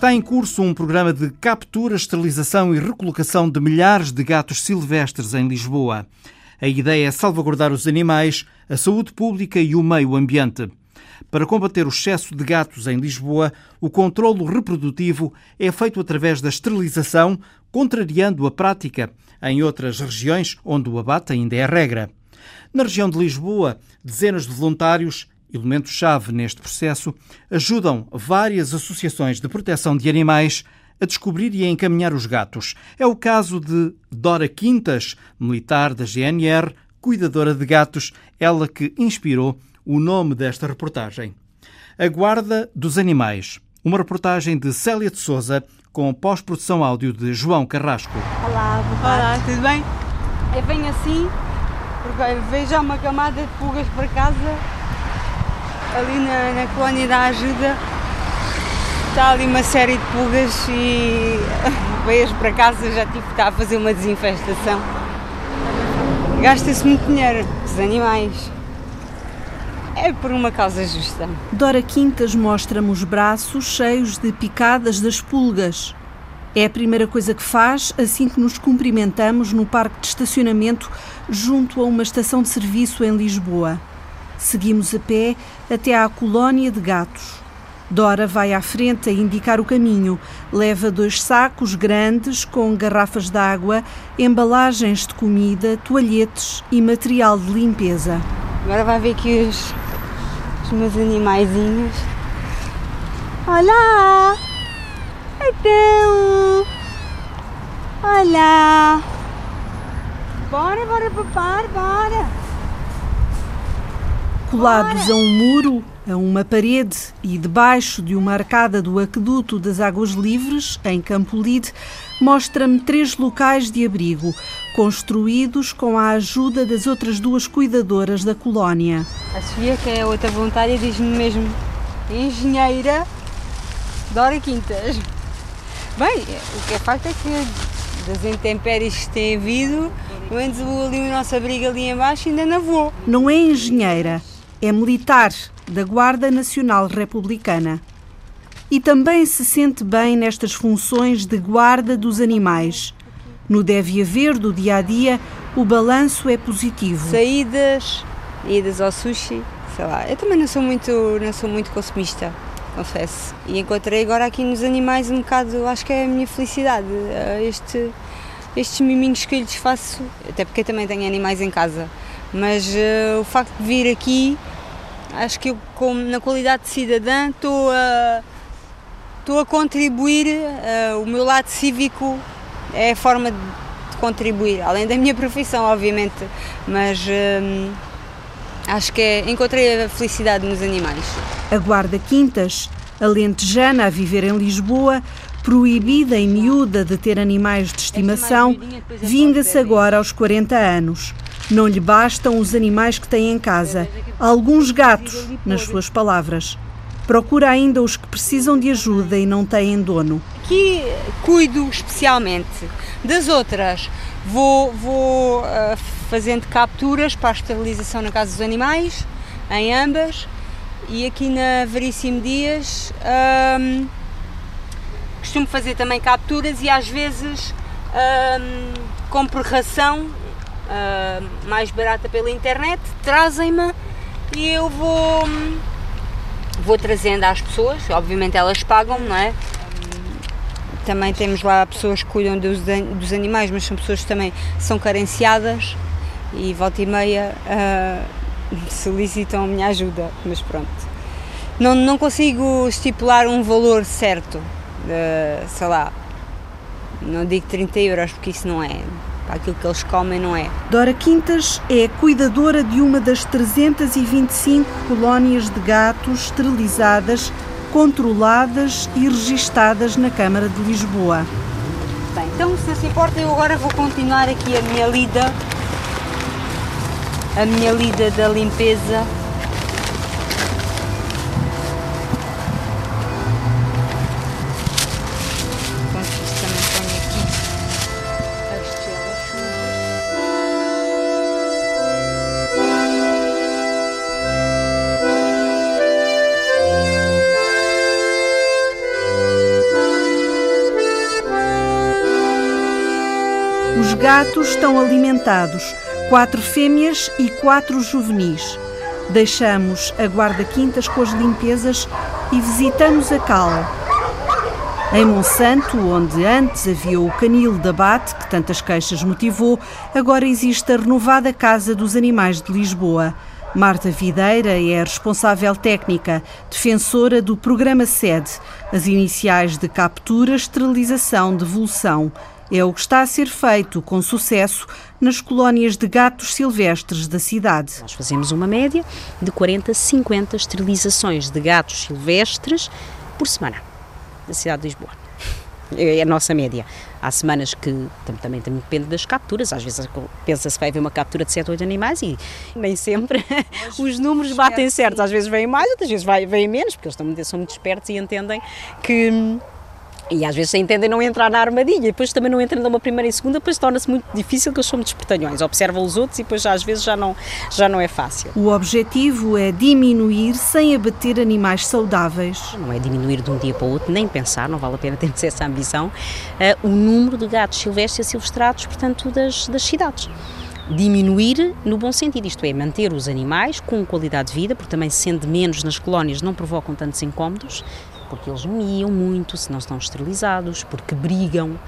Está em curso um programa de captura, esterilização e recolocação de milhares de gatos silvestres em Lisboa. A ideia é salvaguardar os animais, a saúde pública e o meio ambiente. Para combater o excesso de gatos em Lisboa, o controlo reprodutivo é feito através da esterilização, contrariando a prática em outras regiões onde o abate ainda é regra. Na região de Lisboa, dezenas de voluntários elemento-chave neste processo, ajudam várias associações de proteção de animais a descobrir e a encaminhar os gatos. É o caso de Dora Quintas, militar da GNR, cuidadora de gatos, ela que inspirou o nome desta reportagem. A Guarda dos Animais, uma reportagem de Célia de Souza com pós-produção áudio de João Carrasco. Olá, Olá, tudo bem? Eu venho assim porque vejo uma camada de pulgas para casa ali na, na colónia da ajuda está ali uma série de pulgas e veio para casa já tive que estar a fazer uma desinfestação. Gasta-se muito dinheiro, os animais. É por uma causa justa. Dora Quintas mostra-me os braços cheios de picadas das pulgas. É a primeira coisa que faz assim que nos cumprimentamos no parque de estacionamento junto a uma estação de serviço em Lisboa. Seguimos a pé até à colónia de gatos. Dora vai à frente a indicar o caminho. Leva dois sacos grandes com garrafas de água, embalagens de comida, toalhetes e material de limpeza. Agora vai ver aqui os, os meus animaizinhos. Olá! Então! Olá! Bora, bora, papar, bora! Colados a um muro, a uma parede e debaixo de uma arcada do aqueduto das Águas Livres, em Campolide, mostra-me três locais de abrigo, construídos com a ajuda das outras duas cuidadoras da colónia. A Sofia, que é a outra voluntária, diz-me mesmo engenheira Dora Quintas. Bem, o que é facto é que das intempéries que tem havido, pelo menos ali o nosso abrigo ali embaixo ainda não voou. Não é engenheira, é militar da Guarda Nacional Republicana. E também se sente bem nestas funções de guarda dos animais. No deve haver do dia a dia, o balanço é positivo. Saídas, idas ao sushi, sei lá. Eu também não sou muito, não sou muito consumista, confesso. E encontrei agora aqui nos animais um bocado, acho que é a minha felicidade, este, estes miminhos que eu lhes faço, até porque eu também tenho animais em casa. Mas uh, o facto de vir aqui Acho que eu, como, na qualidade de cidadã, estou a, estou a contribuir, uh, o meu lado cívico é a forma de contribuir, além da minha profissão, obviamente, mas uh, acho que é, encontrei a felicidade nos animais. A Guarda Quintas, alentejana a viver em Lisboa, proibida em miúda de ter animais de estimação, vinga-se agora aos 40 anos. Não lhe bastam os animais que tem em casa, alguns gatos, nas suas palavras. Procura ainda os que precisam de ajuda e não têm dono. Aqui cuido especialmente. Das outras, vou, vou uh, fazendo capturas para a esterilização na casa dos animais, em ambas. E aqui na Veríssimo Dias um, costumo fazer também capturas e às vezes um, compro ração uh, mais barata pela internet, trazem-me e eu vou, vou trazendo às pessoas, obviamente elas pagam, não é? Também temos lá pessoas que cuidam dos, dos animais, mas são pessoas que também são carenciadas e volta e meia uh, solicitam a minha ajuda, mas pronto. Não, não consigo estipular um valor certo, uh, sei lá, não digo 30 euros porque isso não é, aquilo que eles comem, não é? Dora Quintas é cuidadora de uma das 325 colónias de gatos esterilizadas, controladas e registadas na Câmara de Lisboa. Bem, então se se importa eu agora vou continuar aqui a minha lida, a minha lida da limpeza gatos estão alimentados, quatro fêmeas e quatro juvenis. Deixamos a guarda-quintas com as limpezas e visitamos a cala. Em Monsanto, onde antes havia o canil de abate, que tantas queixas motivou, agora existe a renovada Casa dos Animais de Lisboa. Marta Videira é a responsável técnica, defensora do programa SEDE, as iniciais de captura, esterilização, devolução. É o que está a ser feito com sucesso nas colónias de gatos silvestres da cidade. Nós fazemos uma média de 40 a 50 esterilizações de gatos silvestres por semana da cidade de Lisboa. É a nossa média. Há semanas que também, também depende das capturas, às vezes pensa-se que vai haver uma captura de 7 ou 8 animais e nem sempre os números batem certos. Às vezes vêm mais, outras vezes vêm menos, porque eles são muito espertos e entendem que e às vezes entendem não entrar na armadilha, e depois também não entram numa primeira e segunda, depois torna-se muito difícil que eles são espertalhões. Observam os outros e depois já, às vezes já não, já não é fácil. O objetivo é diminuir sem abater animais saudáveis. Não é diminuir de um dia para o outro, nem pensar, não vale a pena termos essa ambição, uh, o número de gatos silvestres e silvestrados, portanto, das, das cidades diminuir no bom sentido, isto é, manter os animais com qualidade de vida, porque também sendo menos nas colónias não provocam tantos incómodos, porque eles miam muito, se não estão esterilizados, porque brigam.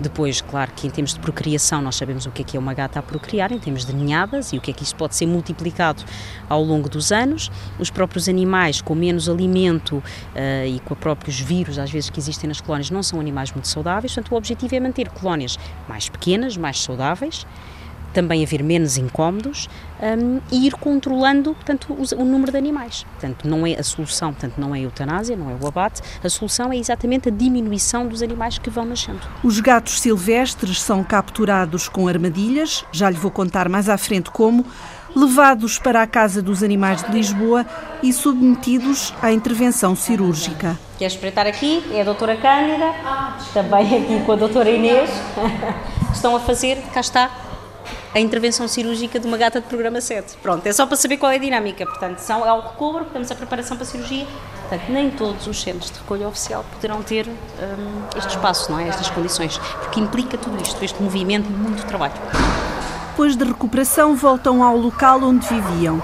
Depois, claro que em termos de procriação, nós sabemos o que é que é uma gata a procriar, em termos de ninhadas, e o que é que isto pode ser multiplicado ao longo dos anos. Os próprios animais com menos alimento uh, e com próprios vírus, às vezes, que existem nas colónias, não são animais muito saudáveis, portanto, o objetivo é manter colónias mais pequenas, mais saudáveis também haver menos incómodos um, e ir controlando portanto, o, o, número de animais. Portanto, não é a solução, portanto, não é a eutanásia, não é o abate, a solução é exatamente a diminuição dos animais que vão nascendo. Os gatos silvestres são capturados com armadilhas, já lhe vou contar mais à frente como, levados para a Casa dos Animais de Lisboa e submetidos à intervenção cirúrgica. Quer espreitar aqui? É a doutora Cândida, também aqui com a doutora Inês. Estão a fazer, cá está, a intervenção cirúrgica de uma gata de programa 7. Pronto, é só para saber qual é a dinâmica. Portanto, são, é o recobro, temos a preparação para a cirurgia. Portanto, nem todos os centros de recolha oficial poderão ter um, este espaço, não é? Estas condições, porque implica tudo isto, este movimento muito trabalho. Depois de recuperação, voltam ao local onde viviam.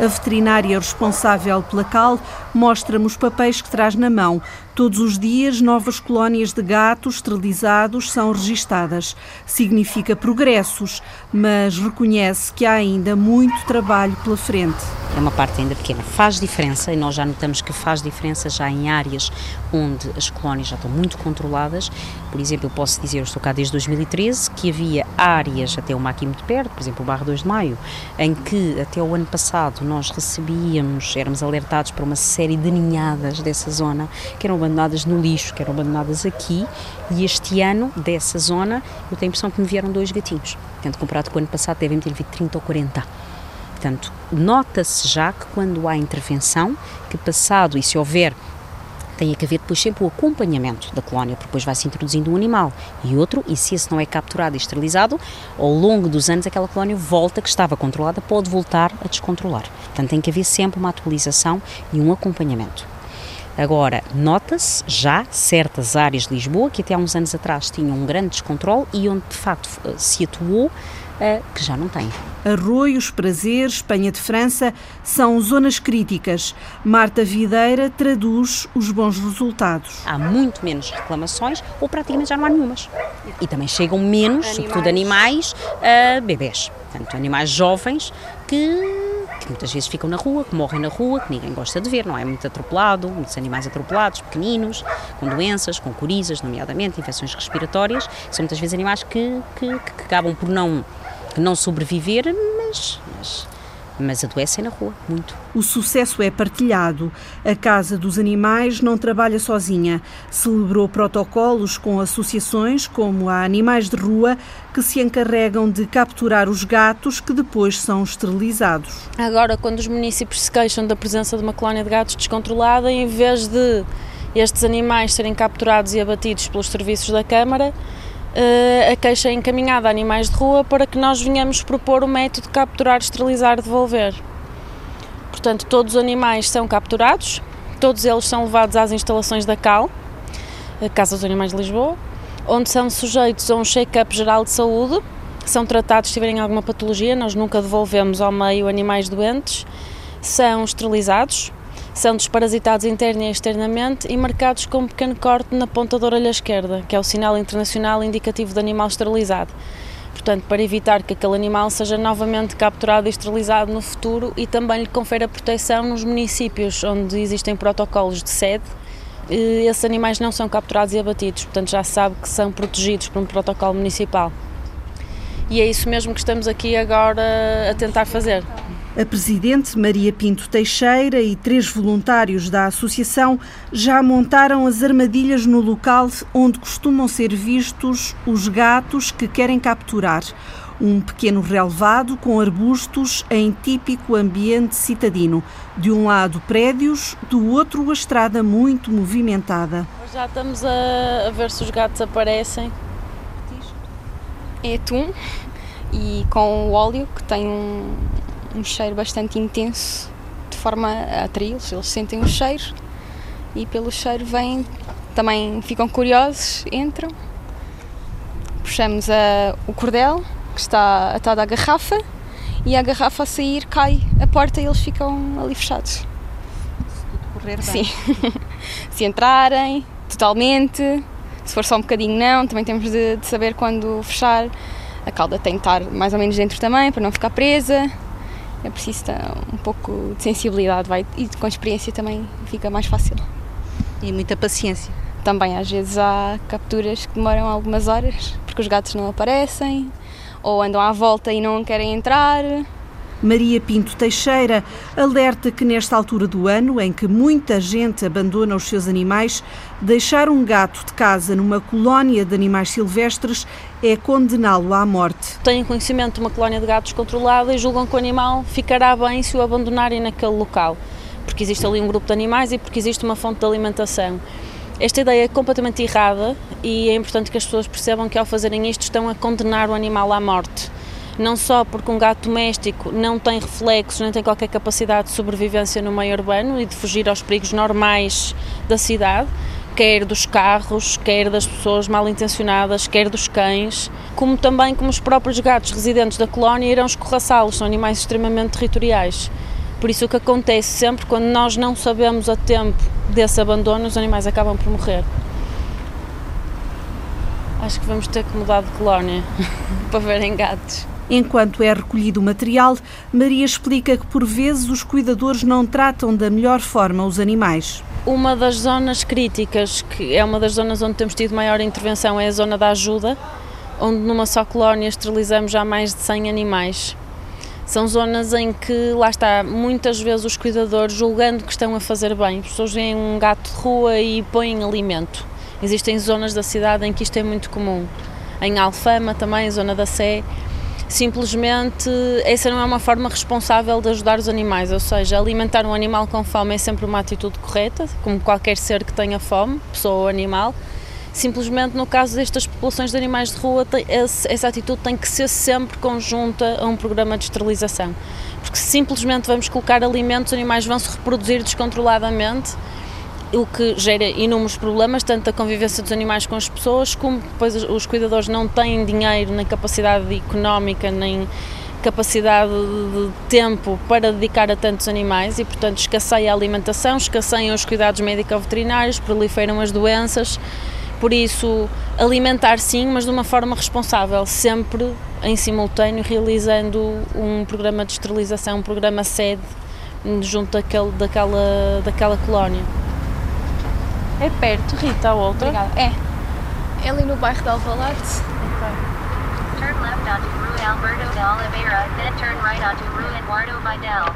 A veterinária responsável pela CAL mostra-me os papéis que traz na mão. Todos os dias, novas colónias de gatos esterilizados são registadas. Significa progressos, mas reconhece que há ainda muito trabalho pela frente. É uma parte ainda pequena. Faz diferença e nós já notamos que faz diferença já em áreas onde as colónias já estão muito controladas. Por exemplo, eu posso dizer, eu estou cá desde 2013, que havia áreas, até uma aqui muito perto, por exemplo, o Barro 2 de Maio, em que até o ano passado nós recebíamos, éramos alertados para uma série de ninhadas dessa zona que eram abandonadas no lixo, que eram abandonadas aqui, e este ano, dessa zona, eu tenho a impressão que me vieram dois gatinhos. Tendo comparado com o ano passado, devem ter vindo 30 ou 40. Portanto, nota-se já que quando há intervenção, que passado, e se houver tem que haver depois sempre o acompanhamento da colónia, porque depois vai-se introduzindo um animal e outro, e se esse não é capturado e esterilizado, ao longo dos anos aquela colónia volta, que estava controlada, pode voltar a descontrolar. Portanto, tem que haver sempre uma atualização e um acompanhamento. Agora, nota-se já certas áreas de Lisboa que até há uns anos atrás tinham um grande descontrole e onde de facto se atuou que já não tem. Arroios, Prazeres, Espanha de França são zonas críticas. Marta Videira traduz os bons resultados. Há muito menos reclamações ou praticamente já não há nenhumas. E também chegam menos, animais. sobretudo animais, a bebés. Portanto, animais jovens que que muitas vezes ficam na rua, que morrem na rua, que ninguém gosta de ver, não é? Muito atropelado, muitos animais atropelados, pequeninos, com doenças, com corizas, nomeadamente, infecções respiratórias, são muitas vezes animais que, que, que acabam por não não sobreviver, mas, mas, mas adoecem na rua, muito. O sucesso é partilhado. A Casa dos Animais não trabalha sozinha. Celebrou protocolos com associações como a Animais de Rua, que se encarregam de capturar os gatos que depois são esterilizados. Agora, quando os municípios se queixam da presença de uma colónia de gatos descontrolada, em vez de estes animais serem capturados e abatidos pelos serviços da Câmara, a queixa encaminhada a animais de rua para que nós venhamos propor o método de capturar, esterilizar, devolver. Portanto, todos os animais são capturados, todos eles são levados às instalações da CAL, Casa dos Animais de Lisboa, onde são sujeitos a um check-up geral de saúde, são tratados se tiverem alguma patologia, nós nunca devolvemos ao meio animais doentes, são esterilizados, são desparasitados interna e externamente e marcados com um pequeno corte na ponta da orelha esquerda, que é o sinal internacional indicativo de animal esterilizado. Portanto, para evitar que aquele animal seja novamente capturado e esterilizado no futuro e também lhe confere a proteção nos municípios onde existem protocolos de sede. Esses animais não são capturados e abatidos, portanto já se sabe que são protegidos por um protocolo municipal. E é isso mesmo que estamos aqui agora a tentar fazer. A presidente Maria Pinto Teixeira e três voluntários da associação já montaram as armadilhas no local onde costumam ser vistos os gatos que querem capturar. Um pequeno relevado com arbustos em típico ambiente citadino. De um lado, prédios, do outro, a estrada muito movimentada. Já estamos a, ver se os gatos aparecem. É atum e com o óleo que tem um, um cheiro bastante intenso, de forma a atraí-los. Eles sentem o cheiro e pelo cheiro vêm, também ficam curiosos, entram. Puxamos a, o cordel que está atado à garrafa e a garrafa a sair cai a porta e eles ficam ali fechados. Se tudo correr bem. Sim. se entrarem, totalmente. Se for só um bocadinho, não. Também temos de, de saber quando fechar. A cauda tem que estar mais ou menos dentro também, para não ficar presa é preciso um pouco de sensibilidade vai, e com experiência também fica mais fácil. E muita paciência. Também às vezes há capturas que demoram algumas horas porque os gatos não aparecem ou andam à volta e não querem entrar. Maria Pinto Teixeira alerta que nesta altura do ano, em que muita gente abandona os seus animais, deixar um gato de casa numa colónia de animais silvestres é condená-lo à morte. Têm conhecimento de uma colónia de gatos controlada e julgam que o animal ficará bem se o abandonarem naquele local, porque existe ali um grupo de animais e porque existe uma fonte de alimentação. Esta ideia é completamente errada e é importante que as pessoas percebam que ao fazerem isto estão a condenar o animal à morte não só porque um gato doméstico não tem reflexos, nem tem qualquer capacidade de sobrevivência no meio urbano e de fugir aos perigos normais da cidade, quer dos carros, quer das pessoas mal intencionadas, quer dos cães, como também como os próprios gatos residentes da colónia irão escorraçá-los, são animais extremamente territoriais. Por isso o que acontece sempre quando nós não sabemos a tempo desse abandono, os animais acabam por morrer. Acho que vamos ter que mudar de colónia para verem gatos. Enquanto é recolhido o material, Maria explica que por vezes os cuidadores não tratam da melhor forma os animais. Uma das zonas críticas, que é uma das zonas onde temos tido maior intervenção, é a zona da ajuda, onde numa só colónia esterilizamos já mais de 100 animais. São zonas em que, lá está, muitas vezes os cuidadores, julgando que estão a fazer bem, as pessoas veem um gato de rua e põem alimento. Existem zonas da cidade em que isto é muito comum. Em Alfama também, zona da Sé, simplesmente essa não é uma forma responsável de ajudar os animais, ou seja, alimentar um animal com fome é sempre uma atitude correta, como qualquer ser que tenha fome, pessoa ou animal. Simplesmente no caso destas populações de animais de rua, essa atitude tem que ser sempre conjunta a um programa de esterilização. Porque se simplesmente vamos colocar alimentos, os animais vão se reproduzir descontroladamente o que gera inúmeros problemas, tanto da convivência dos animais com as pessoas, como depois os cuidadores não têm dinheiro, nem capacidade económica, nem capacidade de tempo para dedicar a tantos animais e, portanto, escasseia a alimentação, escasseiam os cuidados médico-veterinários, proliferam as doenças. Por isso, alimentar sim, mas de uma forma responsável, sempre em simultâneo, realizando um programa de esterilização, um programa sede junto daquele, daquela, daquela colónia. É perto, Rita, a outra? Obrigada. É. É ali no bairro de Alvalade. Turn left onto Rue Alberto de Oliveira, then turn right onto Rue Eduardo Vidal.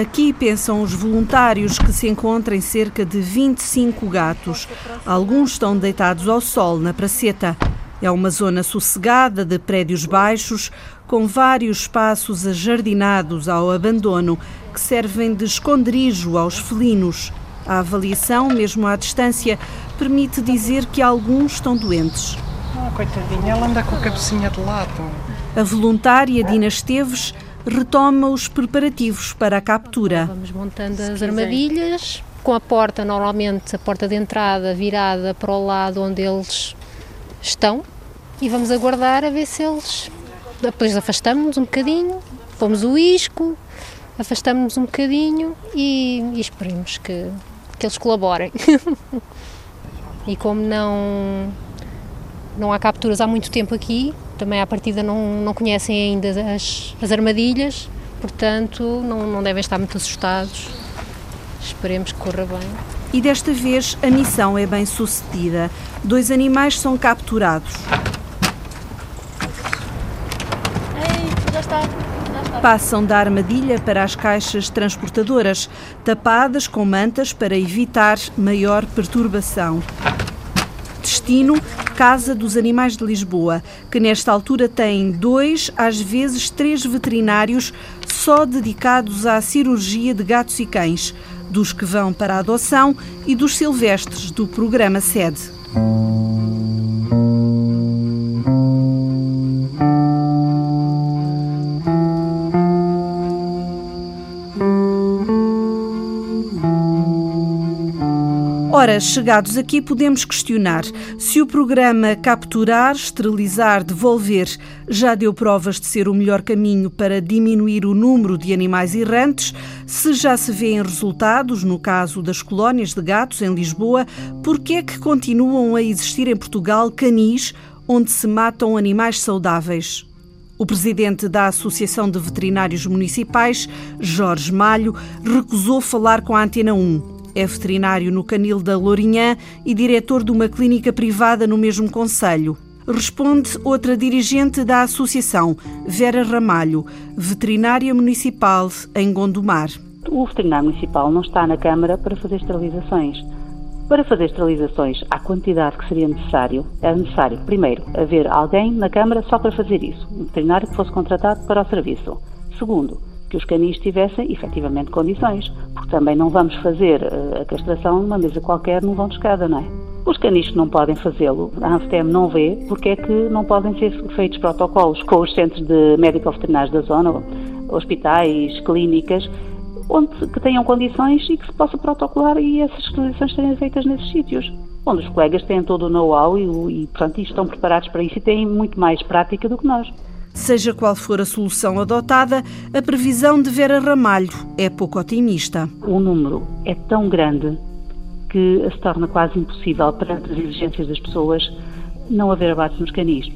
Aqui pensam os voluntários que se encontram cerca de 25 gatos. Alguns estão deitados ao sol na praceta. É uma zona sossegada de prédios baixos, com vários espaços ajardinados ao abandono, que servem de esconderijo aos felinos. A avaliação, mesmo à distância, permite dizer que alguns estão doentes. Ah, coitadinha, ela anda com a cabecinha de lado. A voluntária Dina Esteves retoma os preparativos para a captura. Vamos montando as armadilhas com a porta, normalmente a porta de entrada virada para o lado onde eles estão e vamos aguardar a ver se eles. Depois afastamos-nos um bocadinho, pomos o isco, afastamos-nos um bocadinho e, e esperemos que, que eles colaborem. e como não, não há capturas há muito tempo aqui, também à partida não, não conhecem ainda as, as armadilhas, portanto não, não devem estar muito assustados. Esperemos que corra bem. E desta vez a missão é bem sucedida. Dois animais são capturados. Ei, já está. Passam da armadilha para as caixas transportadoras, tapadas com mantas para evitar maior perturbação. Destino: Casa dos Animais de Lisboa, que nesta altura tem dois, às vezes três veterinários só dedicados à cirurgia de gatos e cães, dos que vão para a adoção e dos silvestres do programa SEDE. Ora, chegados aqui, podemos questionar se o programa Capturar, Esterilizar, Devolver já deu provas de ser o melhor caminho para diminuir o número de animais errantes, se já se vêem resultados no caso das colónias de gatos em Lisboa, porque é que continuam a existir em Portugal canis onde se matam animais saudáveis. O presidente da Associação de Veterinários Municipais, Jorge Malho, recusou falar com a Antena 1. É veterinário no Canil da Lourinhã e diretor de uma clínica privada no mesmo conselho. Responde outra dirigente da associação, Vera Ramalho, veterinária municipal em Gondomar. O veterinário municipal não está na Câmara para fazer esterilizações. Para fazer esterilizações à quantidade que seria necessário, era necessário, primeiro, haver alguém na Câmara só para fazer isso, um veterinário que fosse contratado para o serviço. Segundo, que os canis tivessem efetivamente condições, porque também não vamos fazer eh, a castração numa mesa qualquer num vão de escada, não é? Os canis que não podem fazê-lo, a ANSTEM não vê porque é que não podem ser feitos protocolos com os centros de médico-veterinários da zona, hospitais, clínicas, onde que tenham condições e que se possa protocolar e essas esterilizações serem feitas nesses sítios, onde os colegas têm todo o know-how e, e, portanto, estão preparados para isso e têm muito mais prática do que nós. Seja qual for a solução adotada, a previsão de Vera Ramalho é pouco otimista. O número é tão grande que se torna quase impossível, perante as exigências das pessoas, não haver abates nos canis.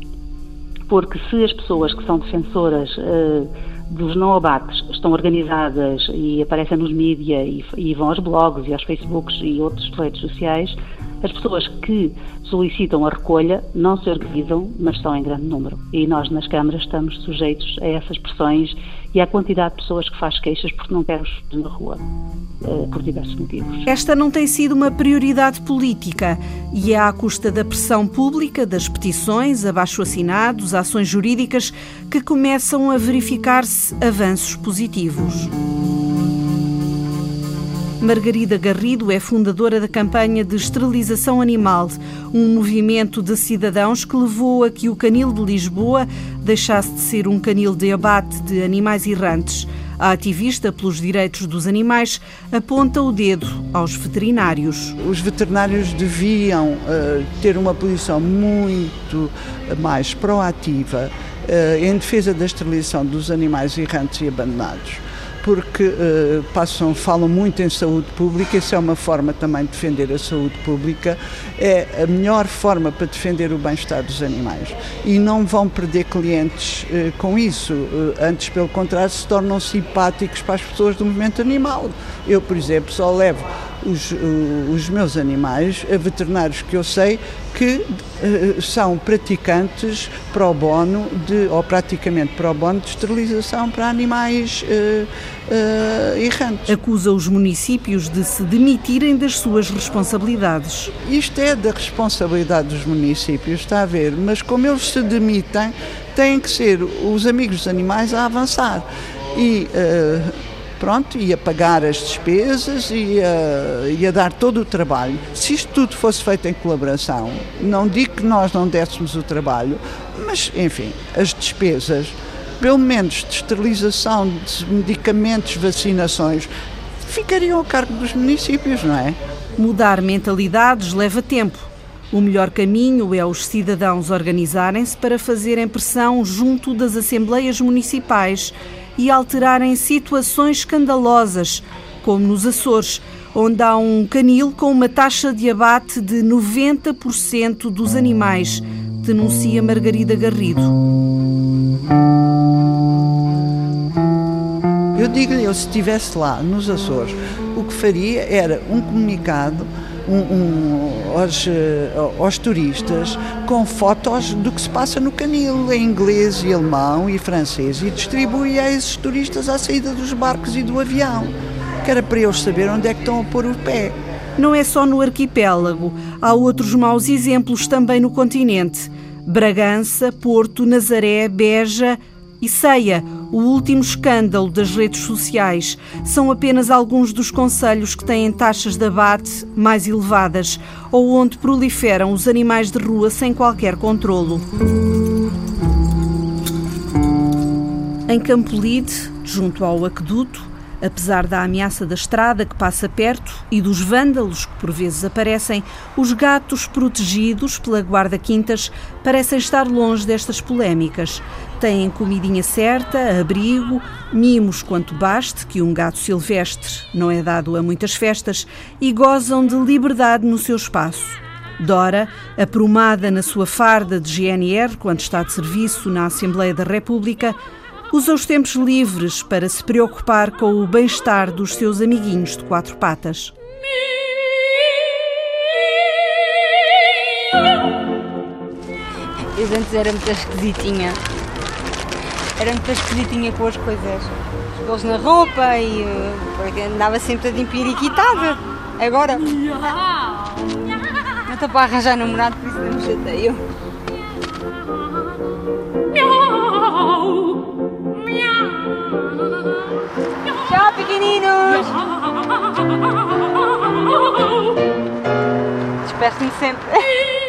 Porque se as pessoas que são defensoras uh, dos não abates estão organizadas e aparecem nos mídias e, e, vão aos blogs e aos Facebooks e outras redes sociais, as pessoas que solicitam a recolha não se organizam, mas são em grande número. E nós, nas câmaras, estamos sujeitos a essas pressões e à quantidade de pessoas que faz queixas porque não quer os na rua, eh, por diversos motivos. Esta não tem sido uma prioridade política e é à custa da pressão pública, das petições, abaixo-assinados, ações jurídicas, que começam a verificar-se avanços positivos. Margarida Garrido é fundadora da campanha de esterilização animal, um movimento de cidadãos que levou a que o canil de Lisboa deixasse de ser um canil de abate de animais errantes. A ativista pelos direitos dos animais aponta o dedo aos veterinários. Os veterinários deviam uh, ter uma posição muito mais proativa uh, em defesa da esterilização dos animais errantes e abandonados porque uh, passam, falam muito em saúde pública, isso é uma forma também de defender a saúde pública, é a melhor forma para defender o bem-estar dos animais. E não vão perder clientes uh, com isso, uh, antes, pelo contrário, se tornam simpáticos para as pessoas do movimento animal. Eu, por exemplo, só levo os, os meus animais a veterinários que eu sei que uh, são praticantes pro bono de, ou praticamente pro bono de esterilização para animais errantes. Acusa os municípios de se demitirem das suas responsabilidades. Isto é da responsabilidade dos municípios, está a ver, mas como eles se demitem, têm que ser os amigos dos animais a avançar. E pronto, ia pagar as despesas, ia, ia dar todo o trabalho. Se isto tudo fosse feito em colaboração, não digo que nós não dessemos o trabalho, mas, enfim, as despesas, pelo menos de esterilização de medicamentos, vacinações, ficariam a cargo dos municípios, não é? Mudar mentalidades leva tempo. O melhor caminho é os cidadãos organizarem-se para fazerem pressão junto das assembleias municipais e alterarem situações escandalosas, como nos Açores, onde há um canil com uma taxa de abate de 90% dos animais, denuncia Margarida Garrido. Eu digo-lhe, eu se estivesse lá nos Açores, o que faria era um comunicado um, um, aos, eh, aos, turistas com fotos do que se passa no canil, em inglês e alemão e francês, e distribui a esses turistas à saída dos barcos e do avião, que era para eles saber onde é que estão a pôr o pé. Não é só no arquipélago, há outros maus exemplos também no continente. Bragança, Porto, Nazaré, Beja e Ceia, o último escândalo das redes sociais. São apenas alguns dos conselhos que têm taxas de abate mais elevadas ou onde proliferam os animais de rua sem qualquer controlo. Em Campolide, junto ao aqueduto, Apesar da ameaça da estrada que passa perto e dos vândalos que por vezes aparecem, os gatos protegidos pela guarda-quintas parecem estar longe destas polémicas. Têm comidinha certa, abrigo, mimos quanto baste, que um gato silvestre não é dado a muitas festas, e gozam de liberdade no seu espaço. Dora, aprumada na sua farda de GNR quando está de serviço na Assembleia da República, usa os tempos livres para se preocupar com o bem-estar dos seus amiguinhos de quatro patas. Eu antes era muito esquisitinha. Era muito esquisitinha com as coisas. Os pelos na roupa e uh, andava sempre toda empiriquitada. Agora. Não estou para arranjar namorado, por isso não me chateio. Tchau, pequeninos! Despeço-me sempre.